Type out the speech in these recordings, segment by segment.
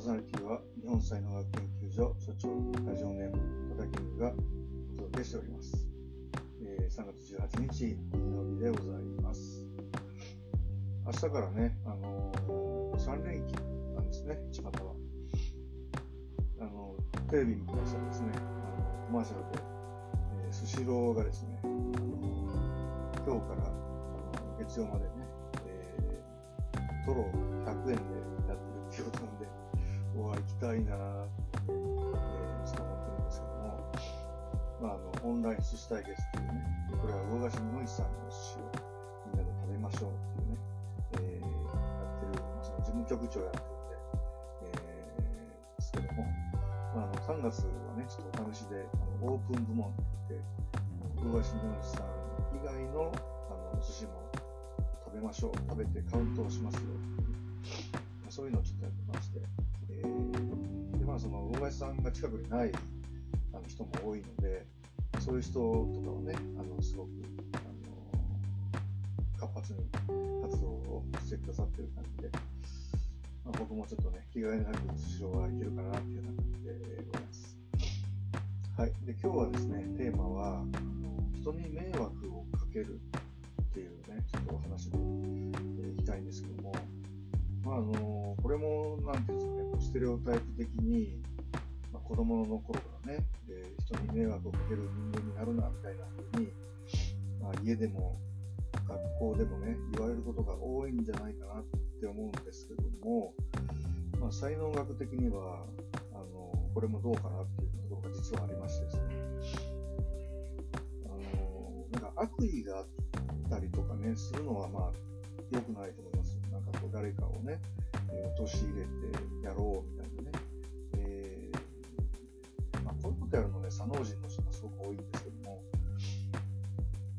ーソナリティは日本才能学研究所所長ラジオネーム戸田キングがお届けしております。えー、3月18日金曜日でございます。明日からね、あのー、3連休なんですね、巷は。あの、テレビ見てましたらですね、あのコマーシャルで、えー、スシローがですね、あの今日からあの月曜までね、えー、トロ100円でやってるっていうことなんで、うわ、行きたいな。ぁ、えー、ちょっと思ってるんですけども、まあ、あの、オンライン寿司対決っていうね、これは魚河岸の市さんの寿司をみんなで食べましょうっていうね、えー、やってる、まあその事務局長やってるんで、えー、ですけども、まあ、あの、3月はね、ちょっとお試しで、あのオープン部門って言って、魚河岸の市さん以外のあの寿司も食べましょう、食べてカウントをしますよ、そういうのをちょっとやって、その大林さんが近くにないあの人も多いので、そういう人とかをね、あのすごくあの活発に活動をしてくださってる感じで、まあ、僕もちょっとね、気概なく市場はいけるかなっていうような感じでございます。はい、で今日はですね、テーマは、あの人に迷惑をかけるっていうね、ちょっとお話をいきたいんですけども、まあ、あのこれも、なんていうんですかね、ステレオタイプ的に、まあ、子供の頃からね、え人に迷惑をかける人間になるな、みたいな風に、まあ、家でも学校でもね、言われることが多いんじゃないかなって思うんですけども、まあ、才能学的には、あのこれもどうかなっていうところが実はありましてですね、あのなんか悪意があったりとかね、するのはまあ良くないと思います。なんかこう誰かをね、えー、陥れてやろうみたいなね。えー、まあ、こういうことやるのね、左脳人の人がすごく多いんですけども、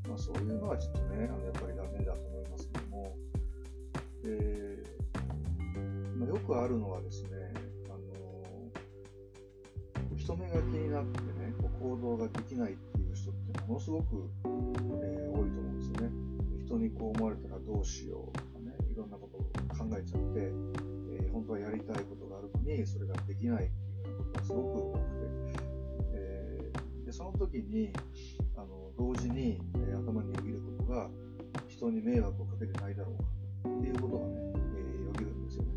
まあ、そういうのはちょっとね、あのやっぱりダメだと思いますけども、えー、まあ、よくあるのはですね、あの人目が気になってね、こう行動ができないっていう人ってものすごく、えー、多いと思うんですよね。人にこう思われたらどうしようとかね、いろんなことを考えちゃって、はやりたいことがあるのに、それができないっていうことがすごく多くて、えー、でその時に、あの同時に、えー、頭によぎることが、人に迷惑をかけてないだろうかっていうことがね、えよぎるんですよね。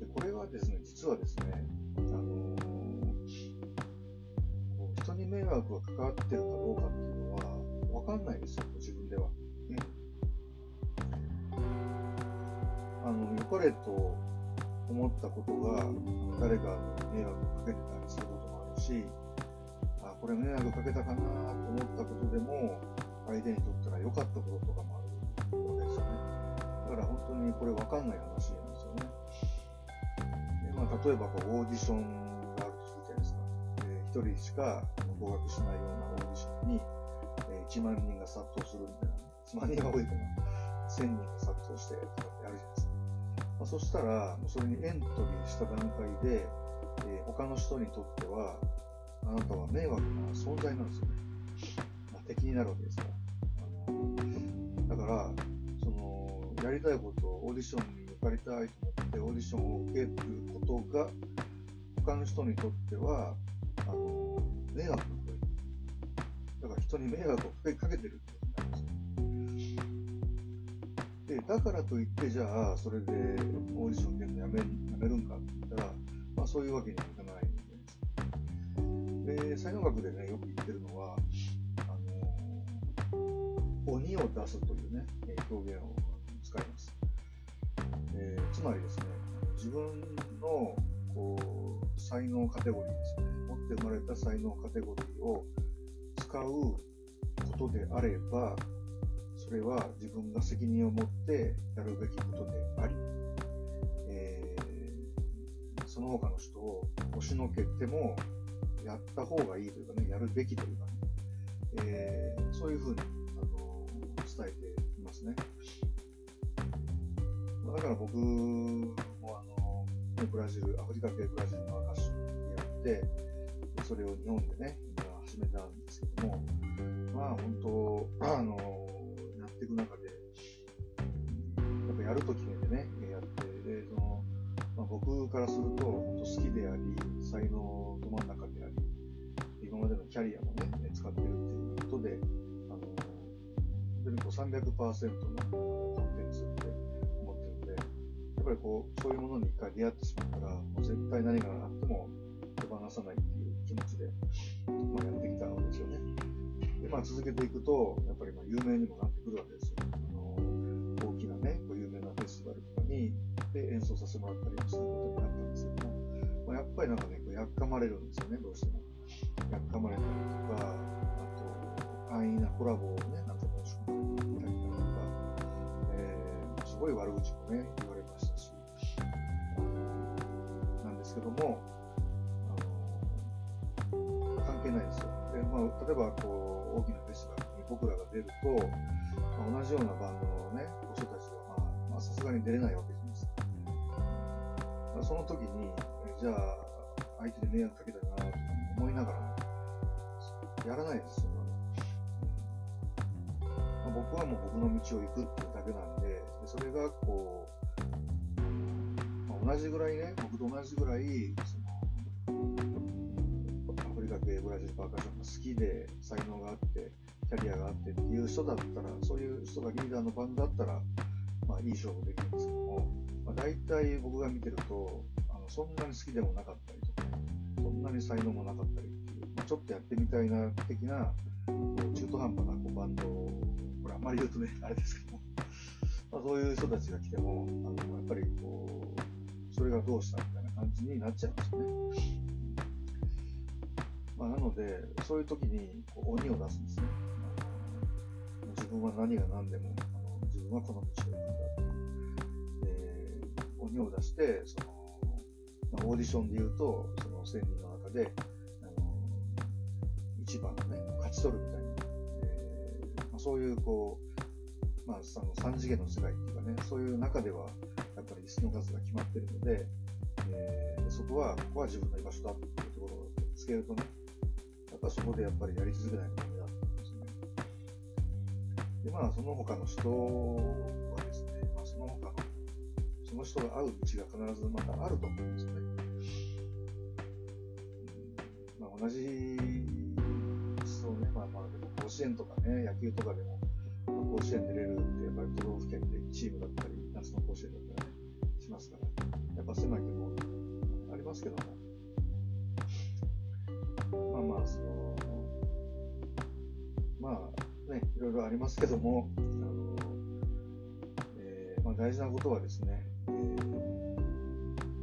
でこれはですね、実はですね、あの人に迷惑がかかってるかどうかっていうのは、わかんないですよ、自分では。あの良かれと思ったことが誰かに迷惑をかけてたりすることもあるしあこれ迷惑かけたかなと思ったことでも相手にとったら良かったこととかもあるわけですよね。だから本当にこれ分かんない話なんですよね。で、まあ、例えばこうオーディションがあるとするじゃないですか、え、1人しか合格しないようなオーディションに、え、1万人が殺到するみたいな。1万人が多いかな1000人が殺到してとかってあるじゃないですか。まあ、そしたら、それにエントリーした段階で、えー、他の人にとっては、あなたは迷惑な存在なんですよね。まあ、敵になるわけですから。あのだから、その、やりたいことをオーディションに受かりたいと思ってオーディションを受けることが、他の人にとっては、あの、迷惑なことだから人に迷惑をかけてるってで、だからといって、じゃあ、それでオーディション出るのやめやめるんかって言ったら、まあ、そういうわけにはいかないで、で、才能学でね、よく言ってるのは、あの鬼を出すというね、表現を使います。え、つまりですね、自分のこう才能カテゴリーですね、持って生まれた才能カテゴリーを使うことであれば、れは自分が責任を持ってやるべきことであり、えー、その他の人を押しのけてもやった方がいいというかね、やるべきというかね、えー、そういうふうに、あの伝えていますね。だから僕もあの、ブラジル、アフリカ系ブラジルの歌手にやって、それを日本でね、今始めたんですけども、まあ本当、あの、っていく中で、やっぱやると決めてね、やって、で、その、まあ、僕からすると、本当好きであり、才能ど真ん中であり、今までのキャリアもね、使ってるっていうことで、あの、本当にこう300%のコンテンツって思ってるんで、やっぱりこう、そういうものに一回出会ってしまったら、もう絶対何があっても手放さないっていう気持ちで、まあ、やってきたわけですよね。で、まあ、続けていくと、やっぱりまあ有名にもなってくるわけですよ。あの大きなね、こう有名なフェスティバルとかにで演奏させてもらったりもすることになったんですけども、まあ、やっぱりなんかね、こうやっかまれるんですよね、どうしても。やっかまれたりとか、あと、安易なコラボをね、なんか申し込んでみたりとか、えー、すごい悪口もね、言われましたし、なんですけども、けないですよ。でまあ、例えばこう大きなフェスティバルに僕らが出ると、まあ、同じようなバンドのね、人たちはさすがに出れないわけじゃないですか。まあ、その時に、えじゃあ、相手で迷惑かけたなと思いながら、やらないです、そんなの。まあ、僕はもう僕の道を行くっていうだけなんで、でそれがこう、まあ、同じぐらいね、僕と同じぐらい、かけブラジルパーカッションが好きで才能があってキャリアがあってっていう人だったらそういう人がリーダーのバンドだったら、まあ、いい勝負できるんですけども、まあ、大体僕が見てるとあのそんなに好きでもなかったりとかそんなに才能もなかったりっていう、まあ、ちょっとやってみたいな的な中途半端なこうバンドをこれあんまり言うとね あれですけども、まあ、そういう人たちが来てもあのやっぱりこうそれがどうしたみたいな感じになっちゃうんですよね。まあ、なので、そういう時にこう鬼を出すんですね。自分は何が何でもあの自分はこの道を行くんだと。で鬼を出して、そのまあ、オーディションで言うと、その1000人の中で、あの一番をね、勝ち取るみたいな、えまあ、そういうこう、まあ、その3次元の世界っていうかね、そういう中では、やっぱり椅子の数が決まってるので、えー、そこは、ここは自分の居場所だっていうところをつけるとね、ぱそこでやっぱりやり続けないとダメだったんですね。で、まあ、その他の人はですね、まあ、その他の、その人が会う道が必ずまたあると思うんですね。うんまあ、同じ、そうね、まあまあ、でも甲子園とかね、野球とかでも、甲子園出れるって、やっぱり都道ろありますけども、あのえー、まあ、大事なことはですね、えー、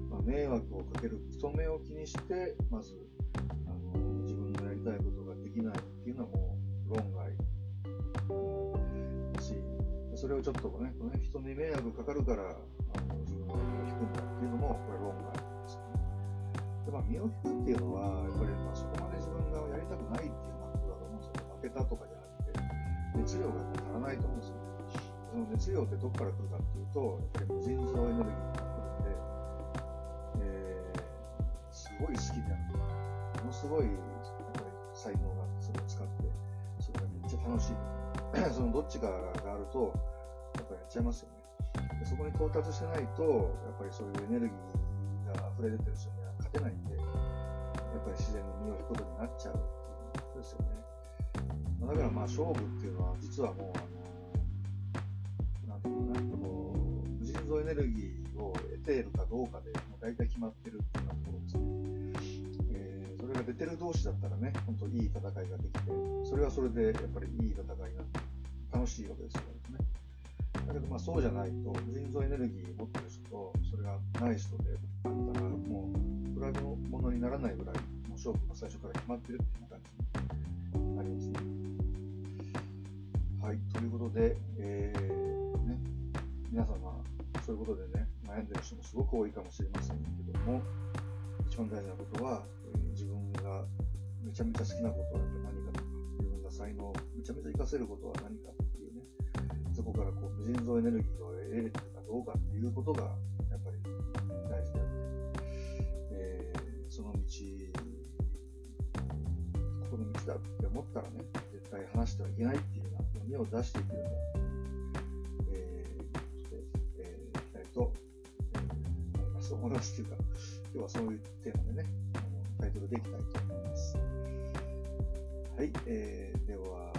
まあ、迷惑をかける人目を気にして、まずあの自分のやりたいことができないっていうのはもう論外だし、それをちょっとね、この人に迷惑かかるからあの自分の身を引くんだっていうのも、これ論外ですね。でまあ、身を引くっていうのは、やっぱりまあそこまで自分がやりたくないっていうけたとかじゃなくて、熱量が足らないと思うんですよ。その熱量ってどこから来るかっていうと、やっぱり無尽蔵エネルギーが来るんで、えー、すごい好きである。ものすごい、やっぱり才能が、それを使って、それがめっちゃ楽しい。そのどっちかがあると、やっぱりやっちゃいますよね。でそこに到達してないと、やっぱりそういうエネルギーが溢れ出てる人には勝てないんで、やっぱり自然に身を引くことになっちゃうっていうことですよね。まだからまあ勝負っていうのは実はもうあのなんていうかなこう無尽蔵エネルギーを得ているかどうかでもう大体決まってるっていうようなところですね、え、それが出てる同士だったらね本当いい戦いができてそれはそれでやっぱりいい戦いになって楽しいわけですよね。だけどまあそうじゃないと無尽蔵エネルギー持ってる人とそれがない人であったらもう比べ物にならないぐらいもう勝負が最初から決まってるっていう感じ。になりますね。はい、ということで、えー、ね、皆様、そういうことでね、悩んでる人もすごく多いかもしれませんけども、一番大事なことは、えー、自分がめちゃめちゃ好きなことは何かとか、自分が才能をめちゃめちゃ活かせることは何かっていうね、そこからこう無尽蔵エネルギーを得れてるかどうかっていうことが、だって思ったらね、絶回話してはいけないっていうような目を出していけるんだえー、してえー、いきたいと、えー、思います。思いますというか、今日はそういうテーマでね、あのタイトルでいきたいと思います。はい、えー、では、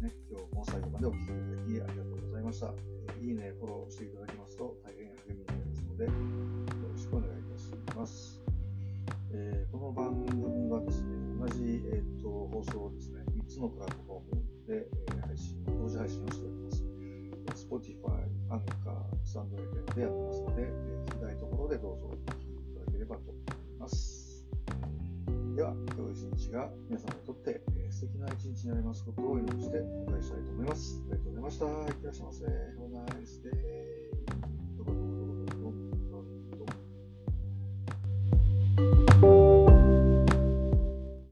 ね、今日も最後までお聴きいただきありがとうございました。えー、いいね、フォローしていただきますと大変励みになりますので、よろしくお願いいたします。えー、この番組はですね、放送をですね、3つのプラットフォームで、え、配信、同時配信をしております。Spotify、Anchor、StandFM でやってますので、えー、聞きたいところでどうぞお聞きいただければと思います。では、今日一日が皆様にとって、えー、素敵な一日になりますことを祈りしてお願いしたいと思います。ありがとうございました。いってらっしゃいませ。